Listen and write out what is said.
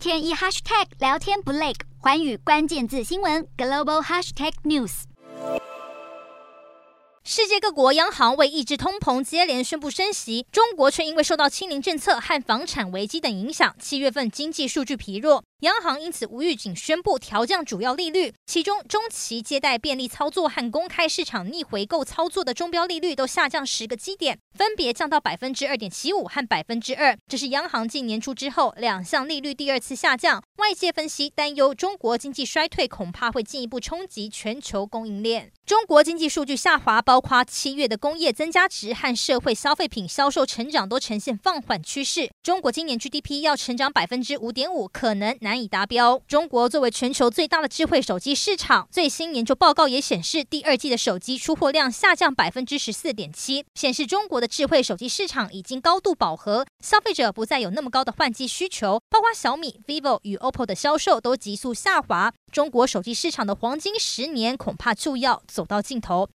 天一 hashtag 聊天不累，环宇关键字新闻 global hashtag news。世界各国央行为抑制通膨，接连宣布升息，中国却因为受到清零政策和房产危机等影响，七月份经济数据疲弱。央行因此无预警宣布调降主要利率，其中中期借贷便利操作和公开市场逆回购操作的中标利率都下降十个基点，分别降到百分之二点七五和百分之二。这是央行近年初之后两项利率第二次下降。外界分析担忧中国经济衰退恐怕会进一步冲击全球供应链。中国经济数据下滑，包括七月的工业增加值和社会消费品销售成长都呈现放缓趋势。中国今年 GDP 要成长百分之五点五，可能难。难以达标。中国作为全球最大的智慧手机市场，最新研究报告也显示，第二季的手机出货量下降百分之十四点七，显示中国的智慧手机市场已经高度饱和，消费者不再有那么高的换机需求。包括小米、vivo 与 OPPO 的销售都急速下滑。中国手机市场的黄金十年恐怕就要走到尽头。